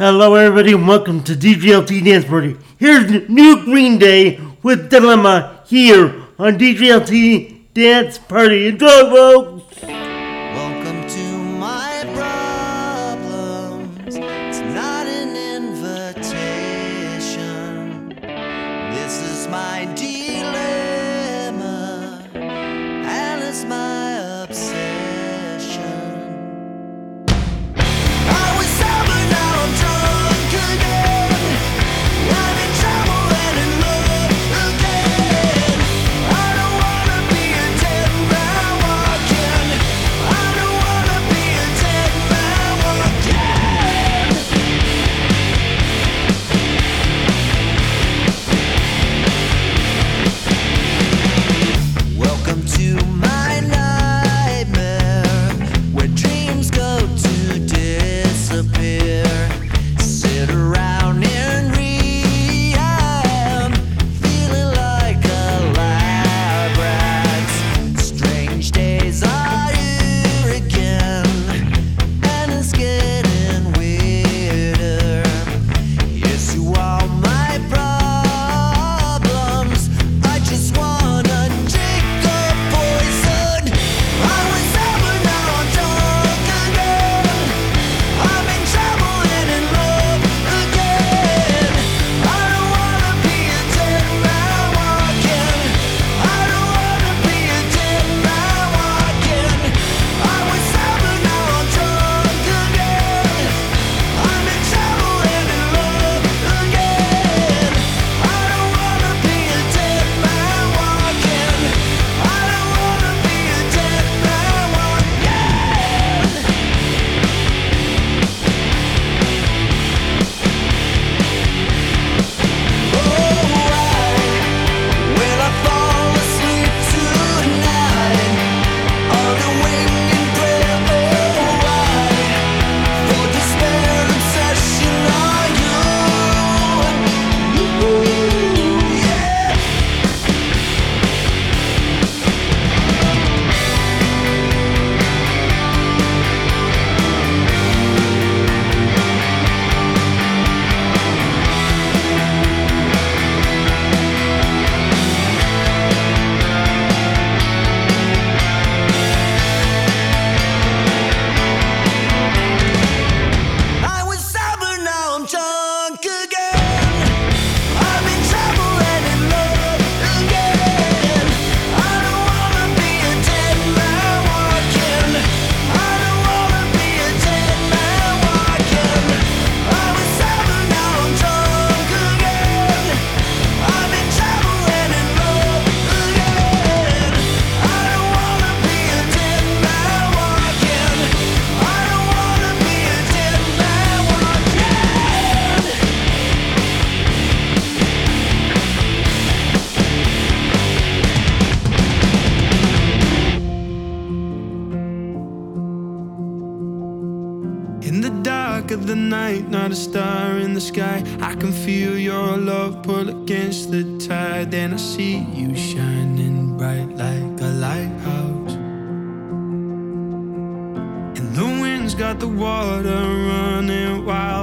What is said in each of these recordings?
Hello, everybody, and welcome to DJLT Dance Party. Here's New Green Day with Dilemma here on DJLT Dance Party. Enjoy, folks!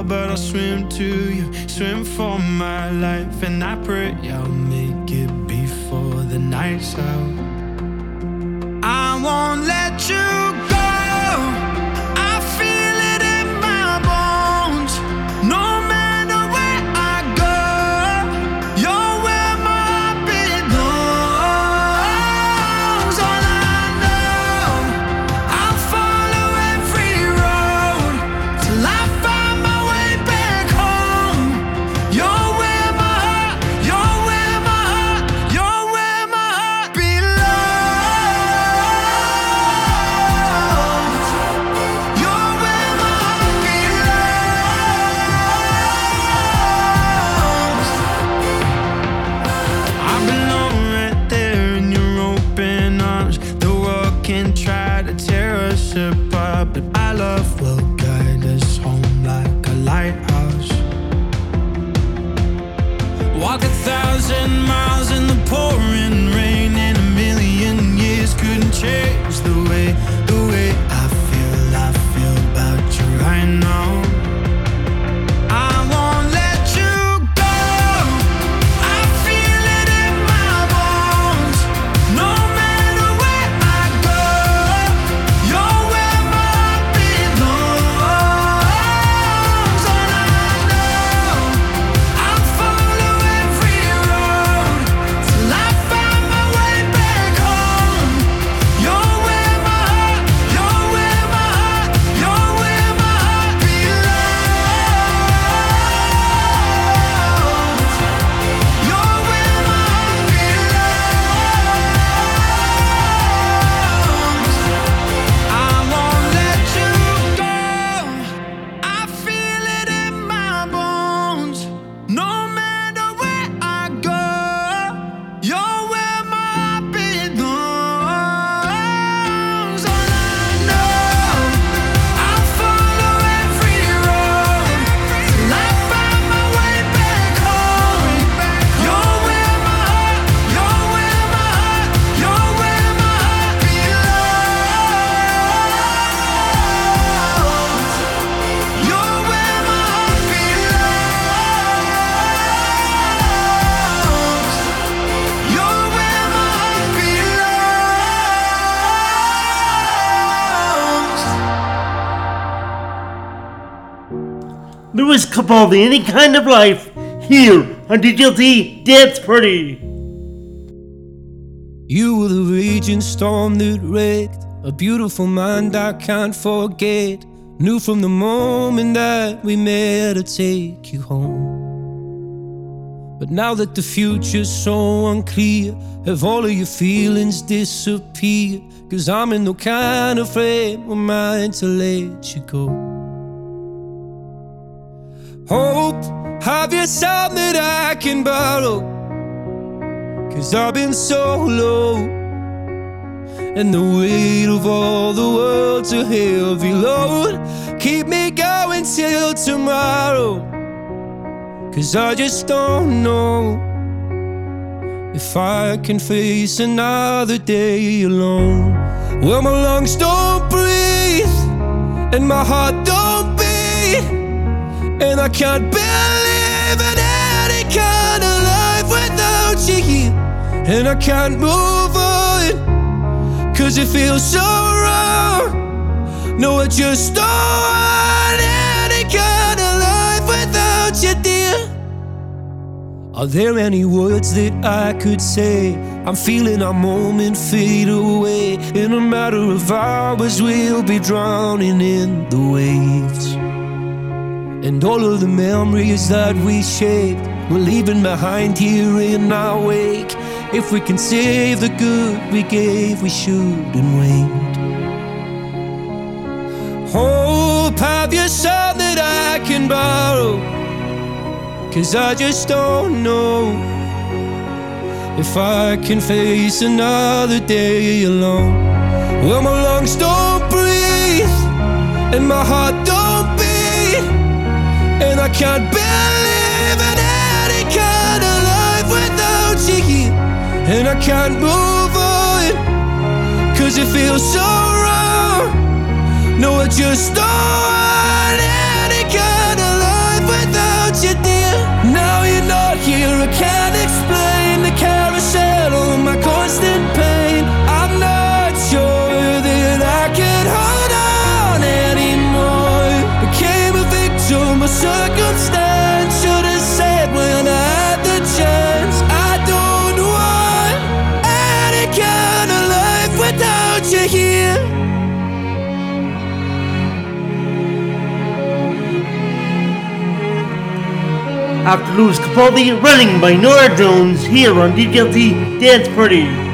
but I'll swim to you, swim for my life, and I pray I'll make it before the night's out. I won't let you go. Lewis Any Kind of Life, here on DJLT Dance Party. You were the raging storm that wrecked a beautiful mind I can't forget. Knew from the moment that we met to take you home. But now that the future's so unclear, have all of your feelings disappeared? Cause I'm in no kind of frame of mind to let you go. Hope, have you something that I can borrow? Cause I've been so low. And the weight of all the world's a heavy load. Keep me going till tomorrow. Cause I just don't know if I can face another day alone. Well, my lungs don't breathe, and my heart don't and I can't believe in any kind of life without you here. And I can't move on, cause it feels so wrong. No, I just don't want any kind of life without you, dear. Are there any words that I could say? I'm feeling our moment fade away. In a matter of hours, we'll be drowning in the waves. And all of the memories that we shaped, we're leaving behind here in our wake. If we can save the good we gave, we shouldn't wait. Hope, have you some that I can borrow? Cause I just don't know if I can face another day alone. Well, my lungs don't breathe, and my heart and I can't believe in any kind of life without you. And I can't move on, cause it feels so wrong. No, I just don't After Lewis Capaldi, Running by Norah Jones, here on DJLT Dance Party.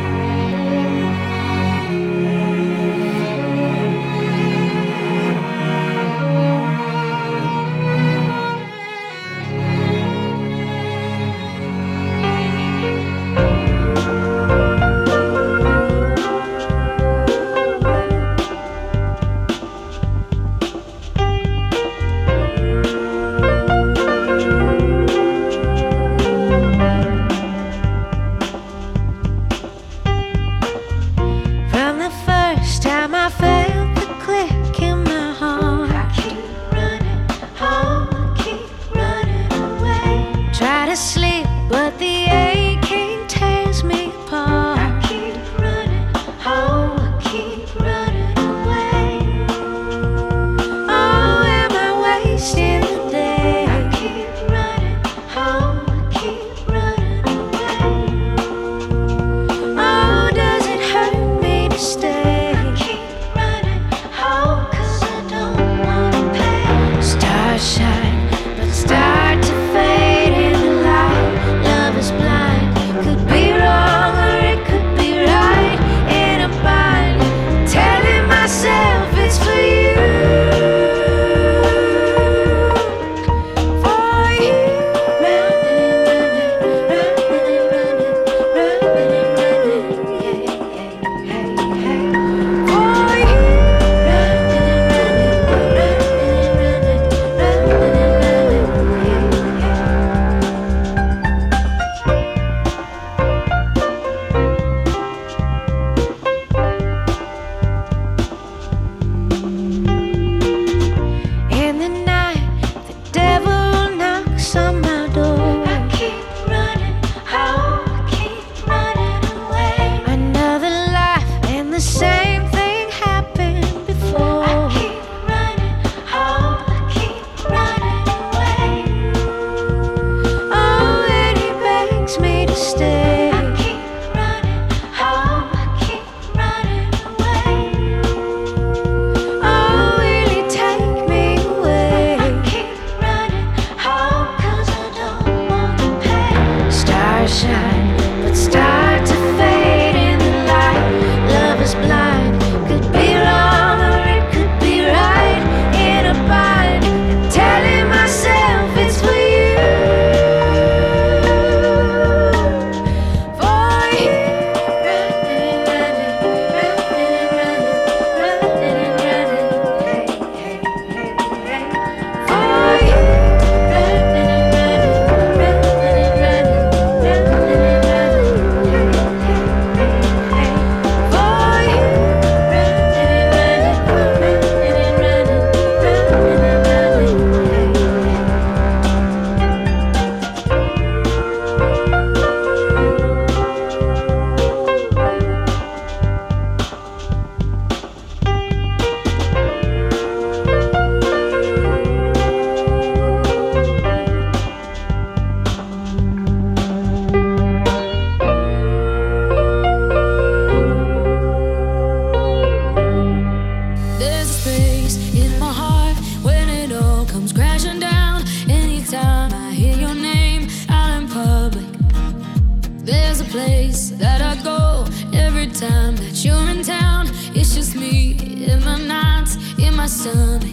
but you're in town. It's just me in my nights, in my stomach,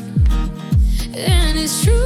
and it's true.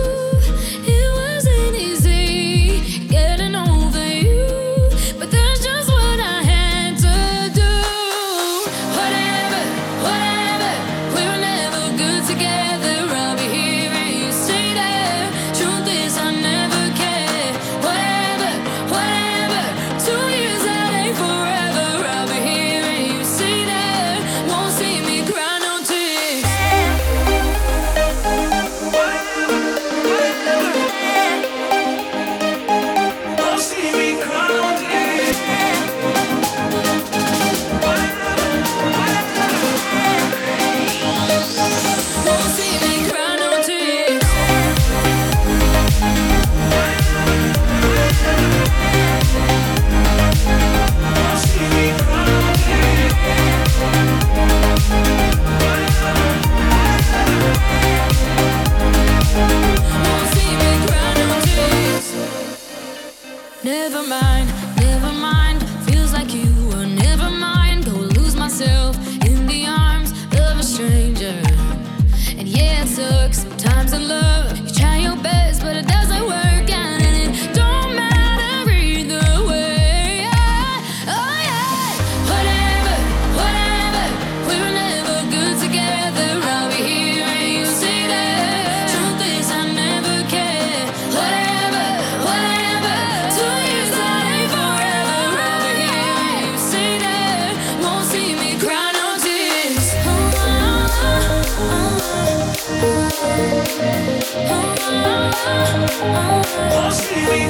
Watch me be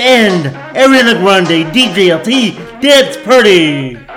and Ariana Grande, DJLT, Dance Party.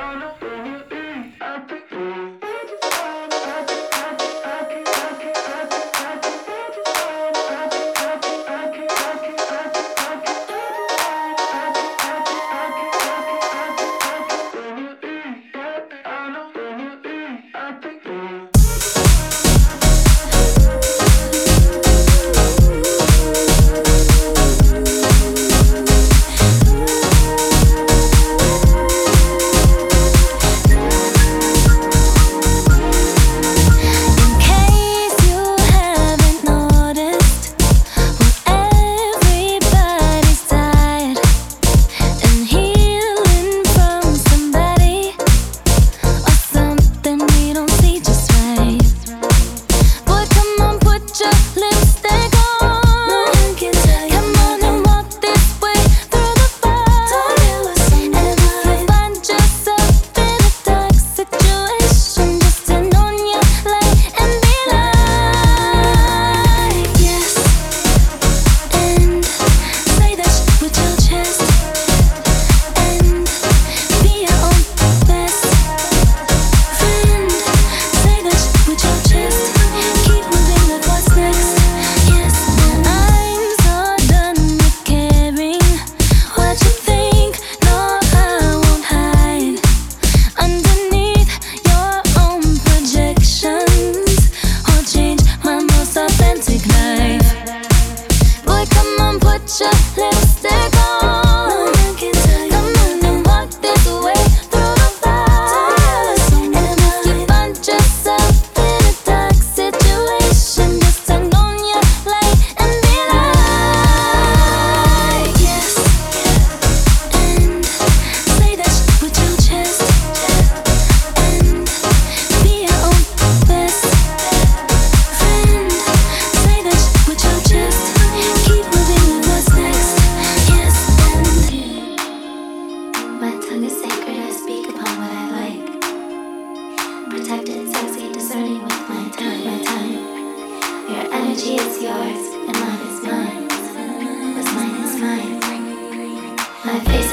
Face.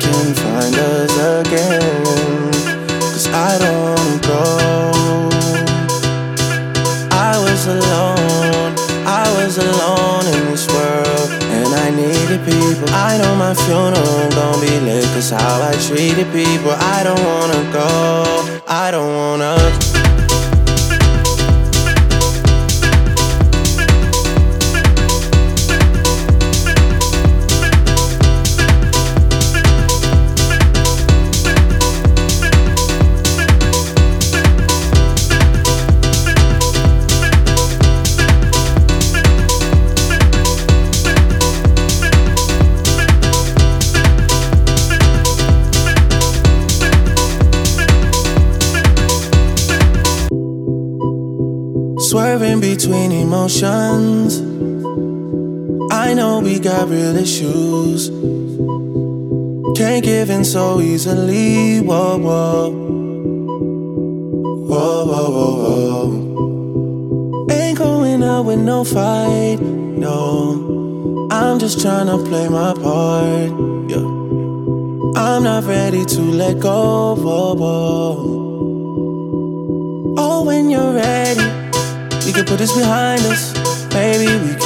can find us again. Cause I don't go. I was alone, I was alone in this world, and I needed people. I know my funeral gon' be lit, cause how I treated people. I don't wanna go, I don't wanna got real issues. Can't give in so easily. Whoa, whoa. Whoa, whoa, whoa, whoa. Ain't going out with no fight. No. I'm just trying to play my part. Yeah. I'm not ready to let go. Whoa, whoa. Oh, when you're ready, we can put this behind us. Maybe we can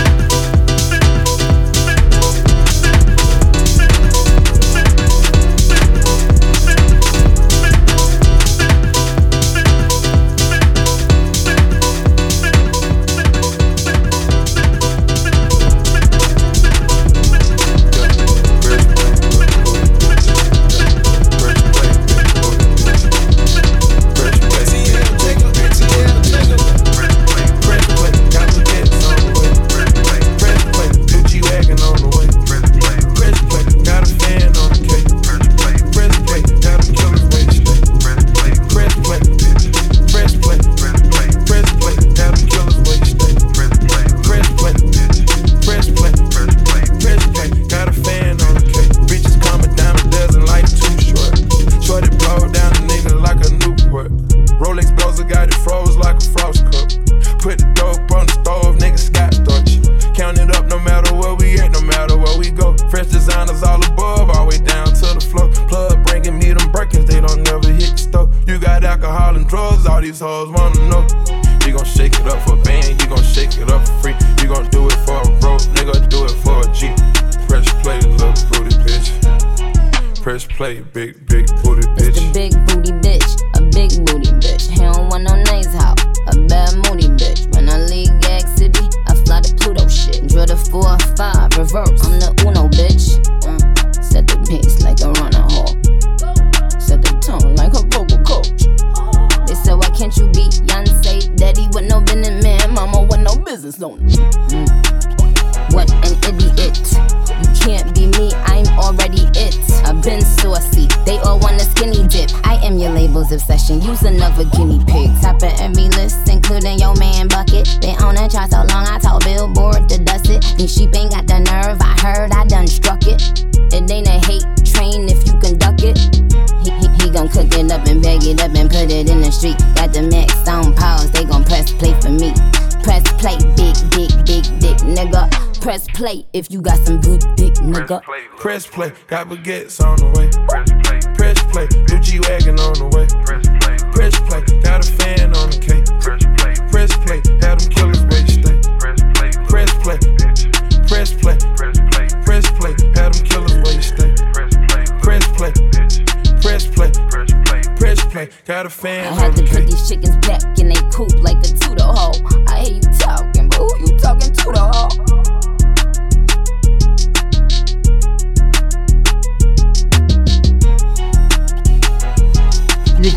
Use another guinea pig. Top of every list, including your man Bucket. Been on that chart so long, I told Billboard to dust it. These sheep ain't got the nerve, I heard I done struck it. It ain't a hate train if you conduct it. He, he, he gon' cook it up and bag it up and put it in the street. Got the max on pause, they gon' press play for me. Press play, big, big, big dick, nigga. Press play if you got nigga. Press play, got baguettes on the way. Press play, new G wagon on the way. Press play, got a fan on the cake. Press play, had them killers where you stay. Press play, press play, press play, had them killers where you stay. Press play, press play, press play, got a I fan had on to the put cake. these chickens back in they coop like a Tudor hoe.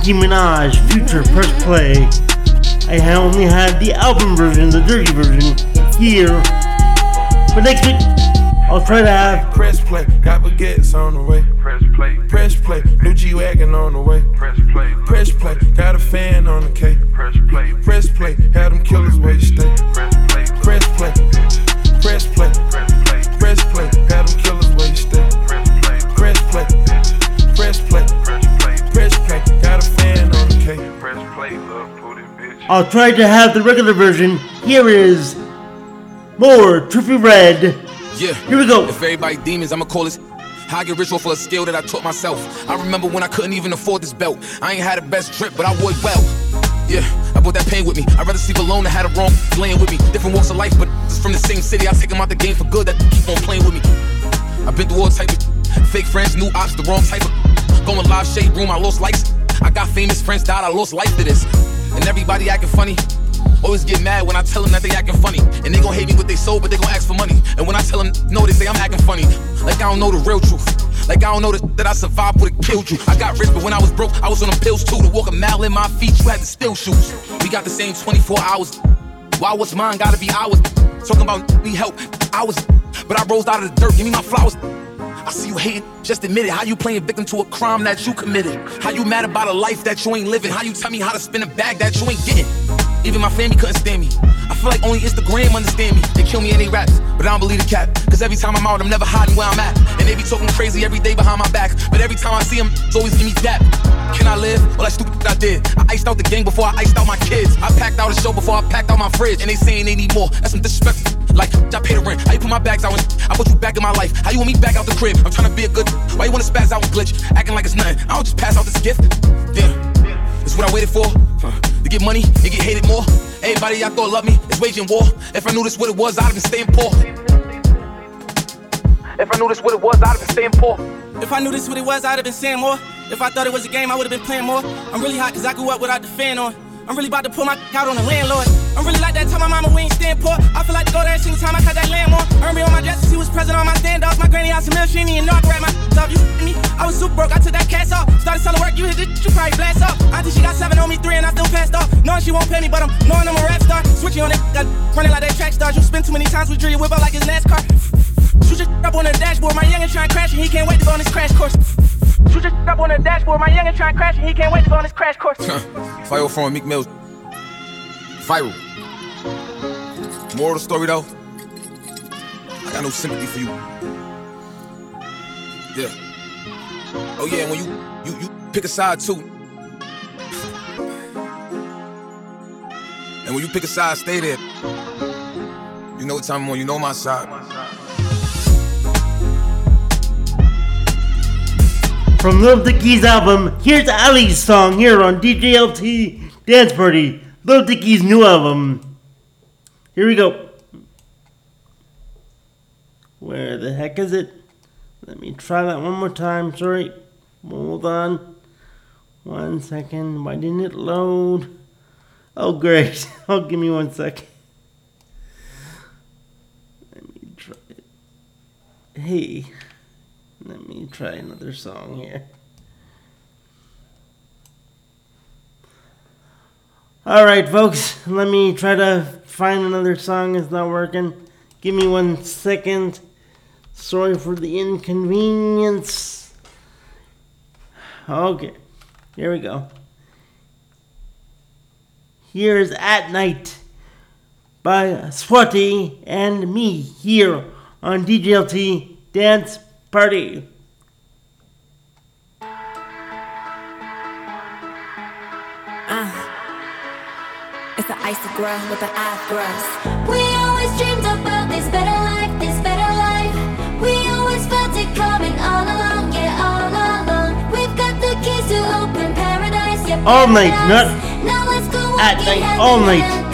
Nicki Minaj, Future, Press Play. I only had the album version, the dirty version, here. But next week, I'll try to have Press play, got baguettes on the way. Press play, Press play, new G wagon on the way. press play, Press play, got a fan on the cake. press play, Press play, had them killers where you stay. I'll try to have the regular version. Here is more Trippy Red. Yeah. Here we go. If everybody demons, I'ma call this. I get off of a skill that I taught myself. I remember when I couldn't even afford this belt. I ain't had the best drip, but I it well. Yeah, I brought that pain with me. I'd rather sleep alone than had a wrong playing with me. Different walks of life, but it's from the same city. I take them out the game for good. That keep on playing with me. I've been through all type of fake friends, new ops, the wrong type of going live shade room. I lost likes. I got famous friends, died. I lost life to this, and everybody acting funny. Always get mad when I tell them that they acting funny. And they gon' hate me with they soul, but they gon' ask for money. And when I tell them no, they say I'm acting funny. Like I don't know the real truth. Like I don't know that, that I survived would've killed you. I got rich, but when I was broke, I was on them pills too. To walk a mile in my feet, you had to steal shoes. We got the same 24 hours. Why was mine gotta be ours? Talking about need help, I was, but I rose out of the dirt. Give me my flowers. I see you hating, just admit it. How you playing victim to a crime that you committed? How you mad about a life that you ain't living? How you tell me how to spin a bag that you ain't getting? Even my family couldn't stand me. I feel like only Instagram understand me. They kill me in they raps, but I don't believe the cap. Cause every time I'm out, I'm never hiding where I'm at. And they be talking crazy every day behind my back. But every time I see them, it's always give me that. Can I live? Well, that stupid I did. I iced out the gang before I iced out my kids. I packed out a show before I packed out my fridge. And they saying they need more. That's some disrespect. Like, I pay the rent. How you put my bags out I put you back in my life? How you want me back out the crib? I'm trying to be a good. Why you wanna spaz out and glitch? Acting like it's nothing. I don't just pass out this gift. Damn. It's what I waited for. Huh. To get money and get hated more. Everybody I thought loved me is waging war. If I knew this what it was, I'd have been staying poor. If I knew this what it was, I'd have been staying poor. If I knew this what it was, I'd have been saying more. If I thought it was a game, I would have been playing more. I'm really hot cause I grew up without the fan on. I'm really about to pull my out on the landlord. I'm really like that, tell my mama we ain't staying poor. I feel like to go there every single time I cut that land more. Earn me on my dresses, he was present on my standoffs. My granny out some milk, she even know I wrap my up. You me, I was super broke, I took that cash off. Started selling work, you hit this, you probably blast off. I think she got seven on me, three, and I still passed off. Knowing she won't pay me, but I'm knowing I'm a rap star. Switching on that, got running like that track stars. You spin too many times, with your whip out like it's NASCAR. Shoot your up on the dashboard, my youngin' trying to crash and he can't wait to go on this crash course. Shoot your up on the dashboard, my youngin' trying to crash and he can't wait to go on this crash course. Fivio Foreign Meek Mills. Viral. Moral story though, I got no sympathy for you. Yeah. Oh yeah, when you you you pick a side too. And when you pick a side, stay there. You know what time I'm on, you know my side. From Lil Dicky's album, here's Ali's song here on DJLT Dance Party. Lil Dicky's new album. Here we go. Where the heck is it? Let me try that one more time. Sorry. Hold on. One second. Why didn't it load? Oh, great. Oh, give me one second. Let me try it. Hey. Let me try another song here. All right, folks, let me try to find another song. It's not working. Give me one second. Sorry for the inconvenience. Okay, here we go. Here's At Night by Saweetie and me here on DJLT Dance Party. Uh, it's the icy girl with the eyebrows. We always dreamed about this better life, this better life. We always felt it coming all along, yeah, all along. We've got the keys to open paradise, yeah. All night, paradise. not Now let's go at night, all in night.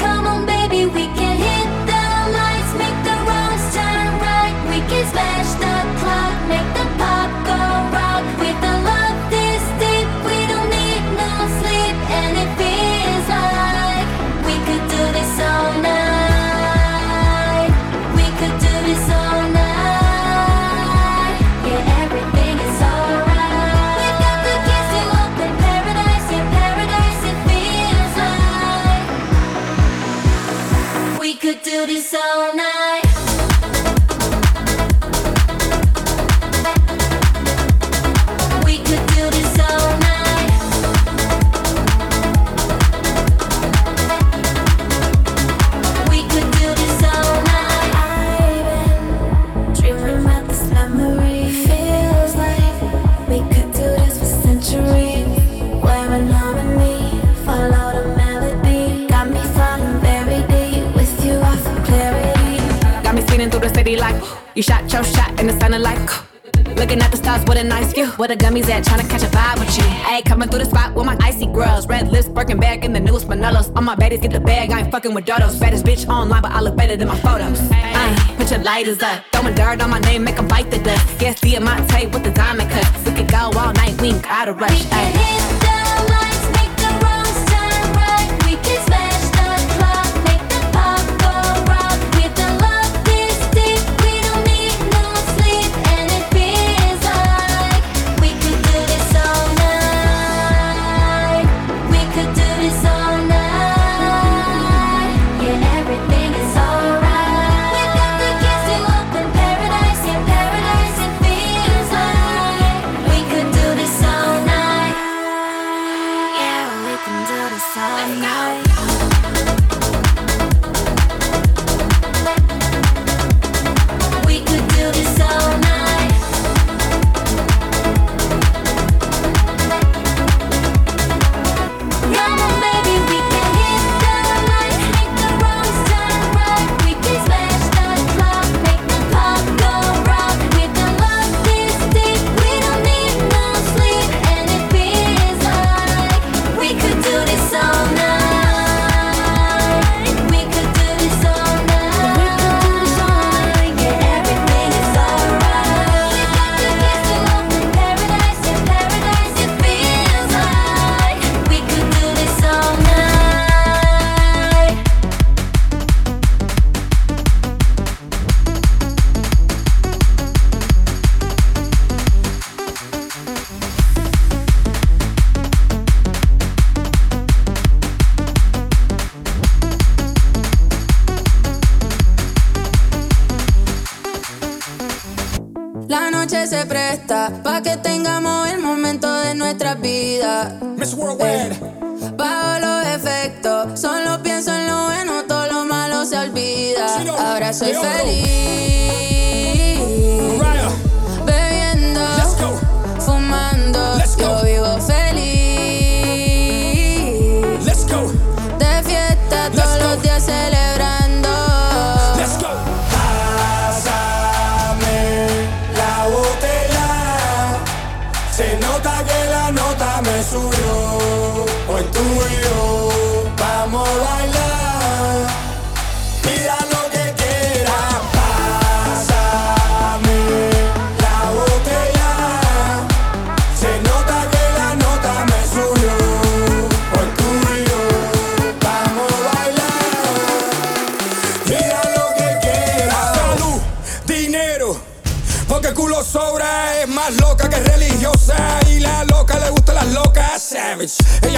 Shot your shot and it sounded like looking at the stars with a nice view. Where the gummies at trying to catch a vibe with you. Ayy, coming through the spot with my icy girls, red lips, Birkin bag in the newest Manolos. All my baddies get the bag, I ain't fucking with dodos. Baddest bitch online, but I look better than my photos. Ayy, put your lighters up, throwing dirt on my name, make 'em bite the dust. Yes, Diamante with the diamond cut. We could go all night, we ain't gotta rush. We going through it.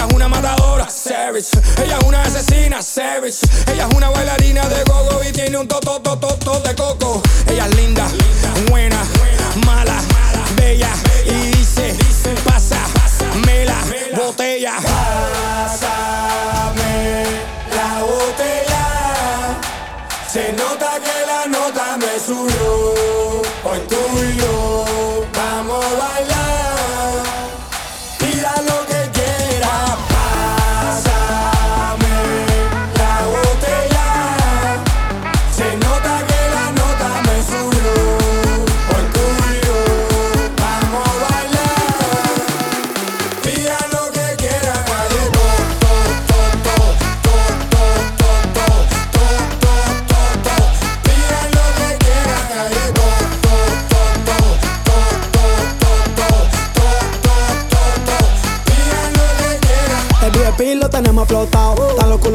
Ella es una matadora, savage. Ella es una asesina, savage. Ella es una bailarina de gogo y tiene un to to to to de coco.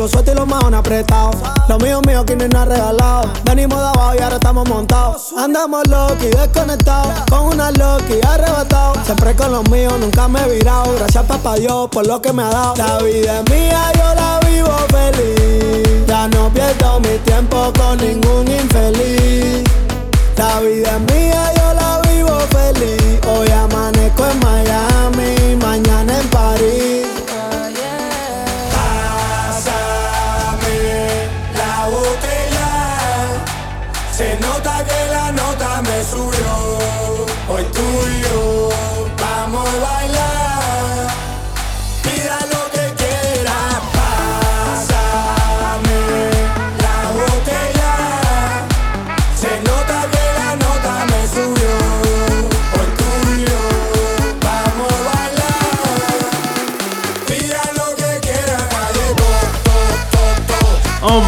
suerte y los más apretados. Lo mío, mío, que no es nada regalado. Venimos de abajo y ahora estamos montados. Andamos loki, desconectados. Con una loki, arrebatado. Siempre con los míos, nunca me he virado. Gracias, papá Dios, por lo que me ha dado. La vida es mía, yo la vivo feliz. Ya no pierdo mi tiempo con ningún infeliz.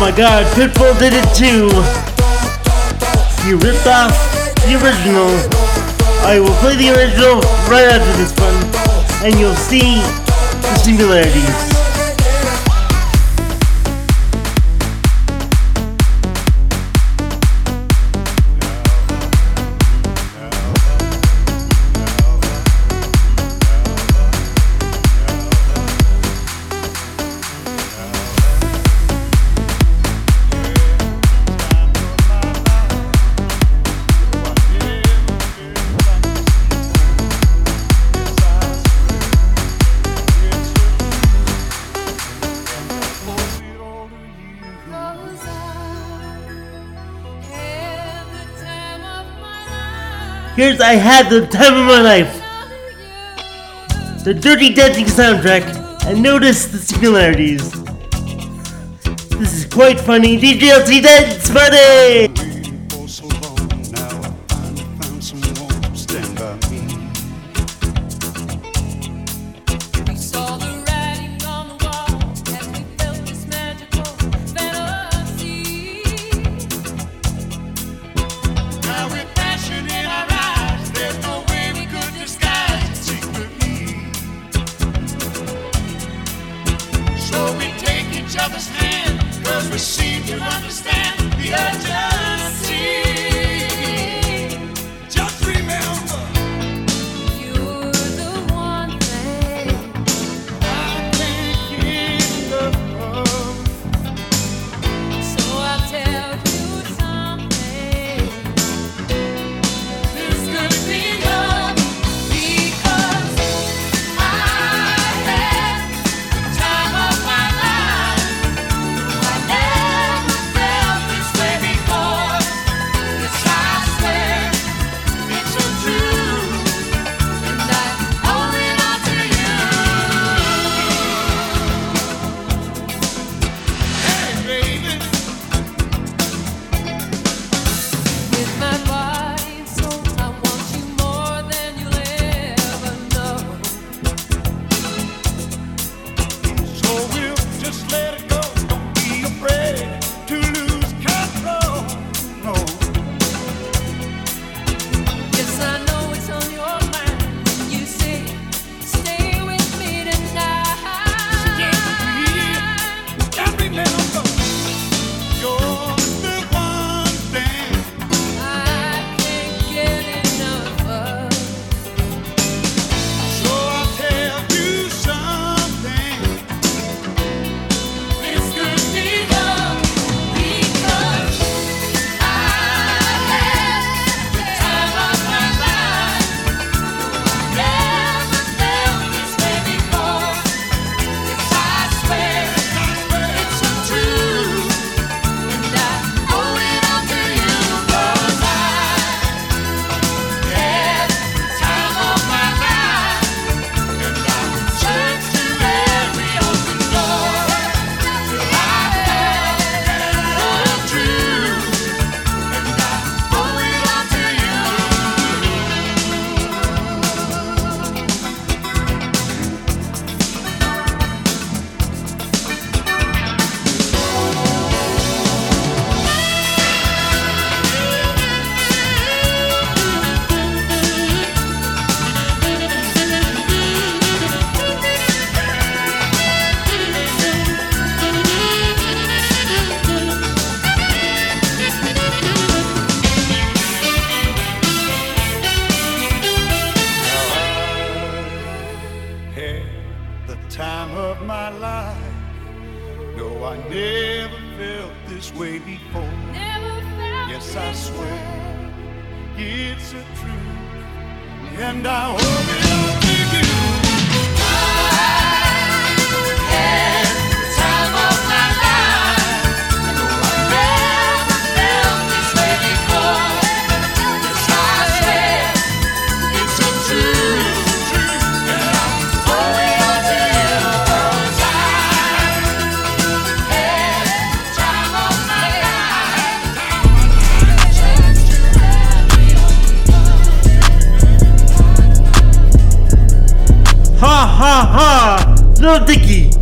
my god, Pitbull did it too. You ripped off the original. I will play the original right after this one, and you'll see the similarities. I Had the Time of My Life. The Dirty Dancing soundtrack. I noticed the similarities. This is quite funny. DJLT Dance Funny!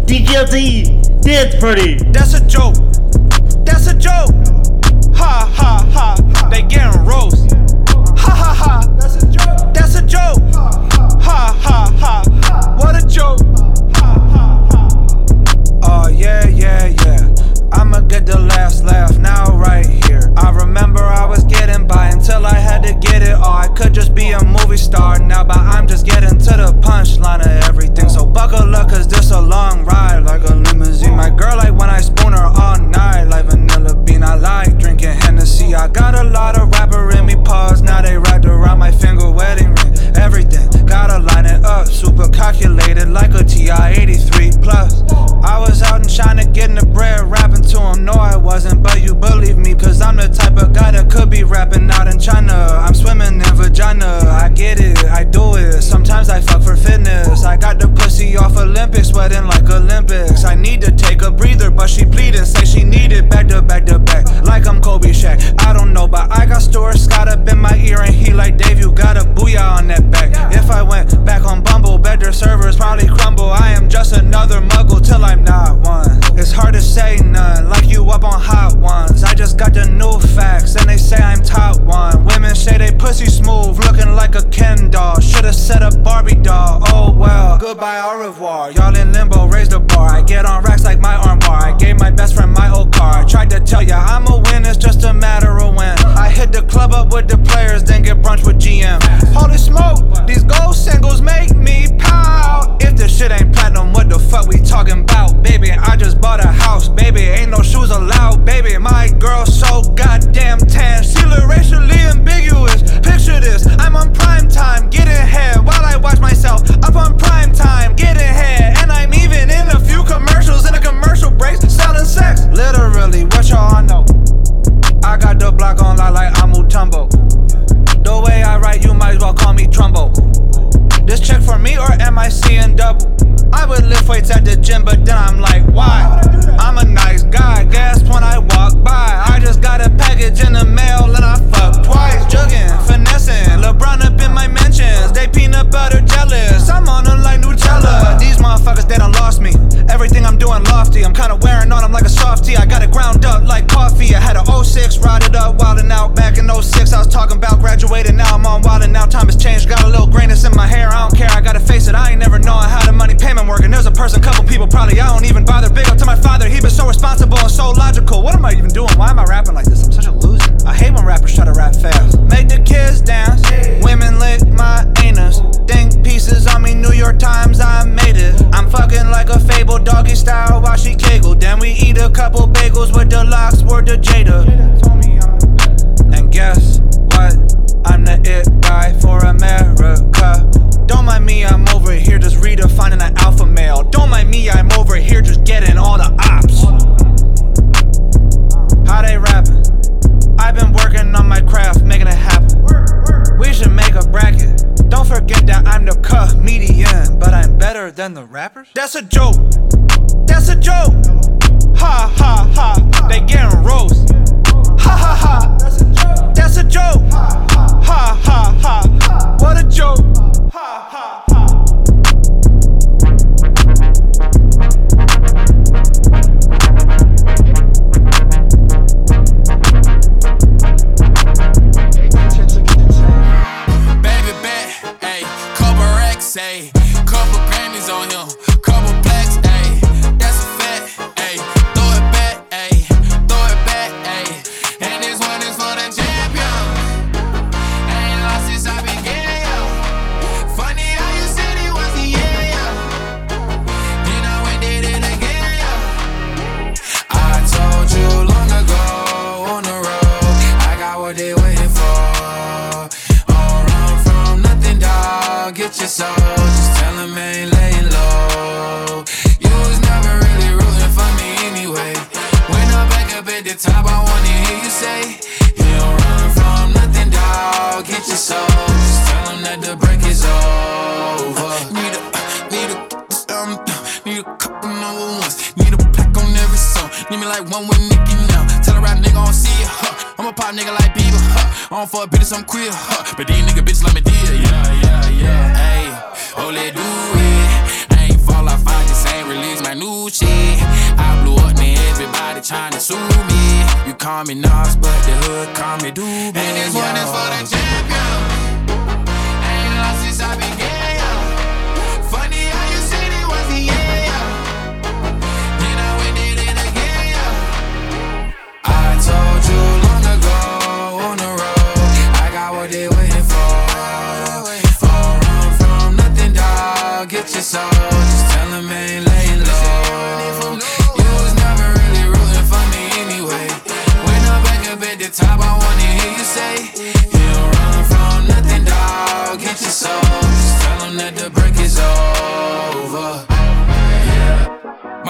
DJLT, dance party. That's a joke. That's a joke. Ha ha ha. They getting roast. Ha ha ha. That's a joke. That's a joke. Ha ha ha. What a joke. Ha ha ha. Oh yeah yeah yeah. I'ma get the last laugh now right here. I remember I was getting by until I had to get it. all I could just be a movie star now, but I'm just getting to the punchline of everything. So buckle up, cause this a long ride like a limousine. My girl like when I spoon her all night like vanilla bean. I like drinking Hennessy. I got a lot of rapper in me paws. Now they wrapped around my finger, wedding ring. Everything gotta line it up, super calculated like a TI 83 plus. I was out in China getting the bread, rapping to him. No, I wasn't, but you believe me, cause I'm the type of guy that could be rapping out in China. I'm swimming in vagina, I get it, I do it. Sometimes I fuck for fitness. I got the pussy off Olympics, sweating like Olympics. I need to take a breather, but she pleading, say she need it back to back to back, like I'm Kobe Shaq. I don't know, but I got Stuart Scott up in my ear, and he like Dave, you got a booyah on that back. If I went back on Bumble, better servers probably crumble. I am just another muggle till I'm not one. It's hard to say none, like you up on hot ones. I just got the new facts, and they say I'm top one. Women say they pussy smooth, looking like a Ken doll. Should've set a Barbie doll. Oh well, goodbye, au revoir. Y'all in limbo, raise the bar. I get on racks like my armbar. I gave my best friend my old car. Tried to tell ya I'm a win, it's just a matter of when. I hit the club up with the players, then get brunch with GM. Holy smoke, these gold singles make me pout. If this shit ain't platinum, what the fuck we talking about? Baby, I just bought a house, baby. Ain't no shoes allowed, baby. My girl so goddamn tan. She look racially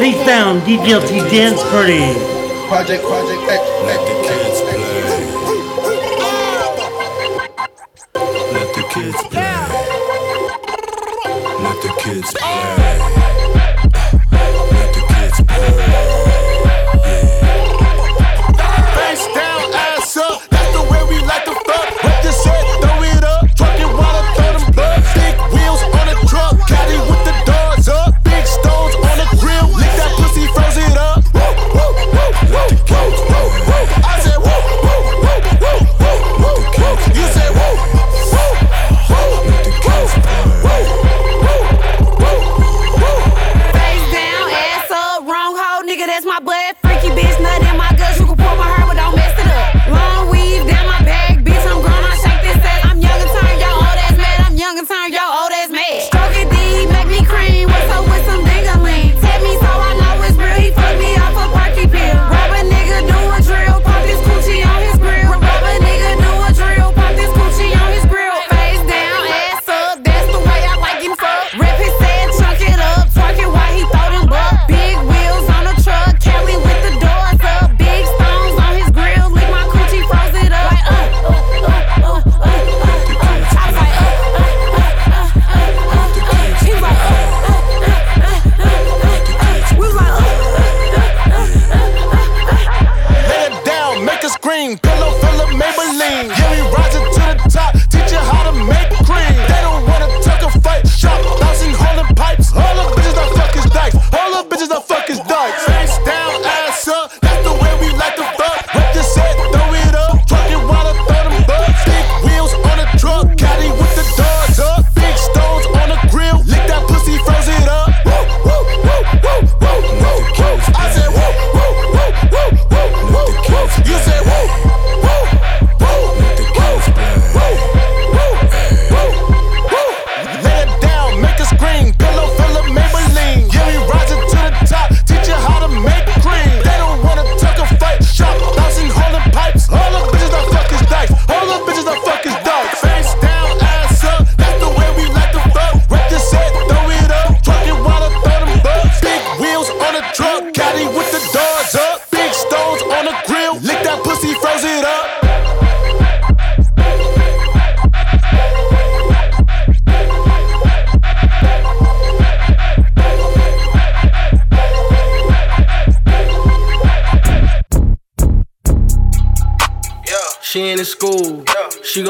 They found the guilty Dance Party. Project, Project X. Let the kids play. Let the kids play. Let the kids play.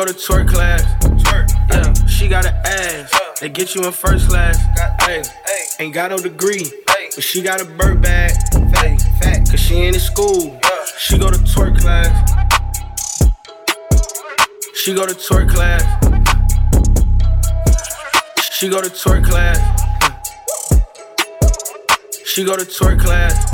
Go to twerk class. Yeah, she got an ass. They get you in first class. Hey, ain't got no degree, but she got a bird bag. Hey, cause she ain't in school. She go to twerk class. She go to twerk class. She go to twerk class. She go to twerk class.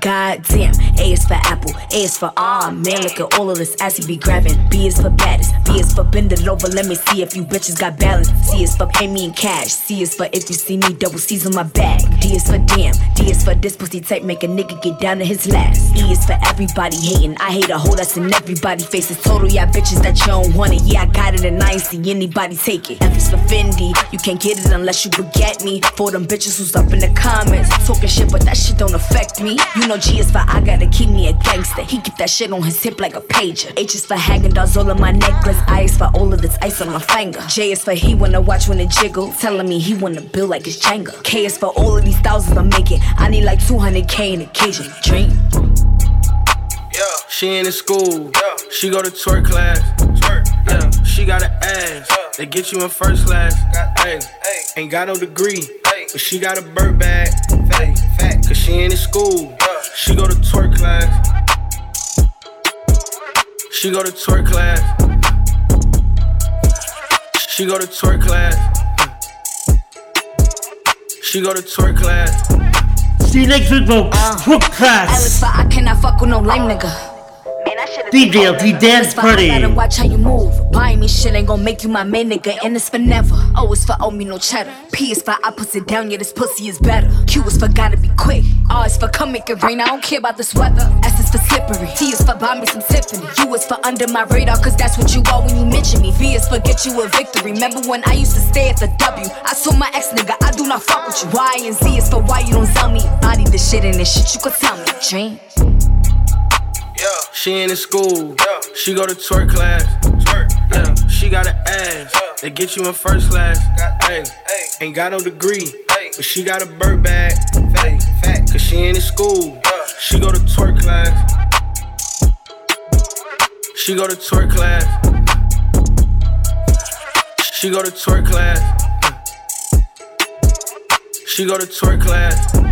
Goddamn, A is for apple, A is for ah man. Look at all of this ass he be grabbing. B is for baddest, B is for bend it over. Let me see if you bitches got balance. C is for pay me in cash. C is for if you see me double C's on my bag. D is for damn, D is for this pussy type make a nigga get down to his last. E is for everybody hating. I hate a whole that's in everybody faces. Total yeah bitches that you don't want it. Yeah I got it and I ain't see anybody take it. F is for Fendi, you can't get it unless you beget me. For them bitches who's up in the comments talking shit, but that shit don't affect me. You know G is for I gotta keep me a gangster. He keep that shit on his hip like a pager. H is for Häagen-Dazs all on my necklace. I is for all of this ice on my finger. J is for he wanna watch when it jiggle. Telling me he wanna build like his Jenga. K is for all of these thousands I'm making. I need like 200k in occasion. Dream. Yeah. She ain't in school. Yeah. She go to twerk class. Yeah, she got an ass. They get you in first class. Hey, ain't got no degree, but she got a bird bag. Cause she ain't in school. She go to twerk class. She go to twerk class. She go to twerk class. She go to twerk class. See you next week, folks. Uh. Twerk Alex, class. but I cannot fuck with no lame nigga. DJ LT dance But I party. gotta watch how you move. Buying me shit ain't gon' make you my main nigga, and it's for never. O is for owe me no cheddar. P is for I puts it down, yeah, this pussy is better. Q is for gotta be quick. R is for come make it rain, I don't care about this weather. S is for slippery. T is for buy me some Tiffany. U is for under my radar, cause that's what you are when you mention me. V is for get you a victory. Remember when I used to stay at the W? I told my ex nigga, I do not fuck with you. Y and Z is for why you don't tell me. Body the shit in this shit, you could tell me. Dream. She ain't in school. She go to twerk class. Yeah, she got an ass. They get you in first class. Hey, ain't got no degree, but she got a bird bag. Cause she ain't in school. She go to twerk class. She go to twerk class. She go to twerk class. She go to twerk class.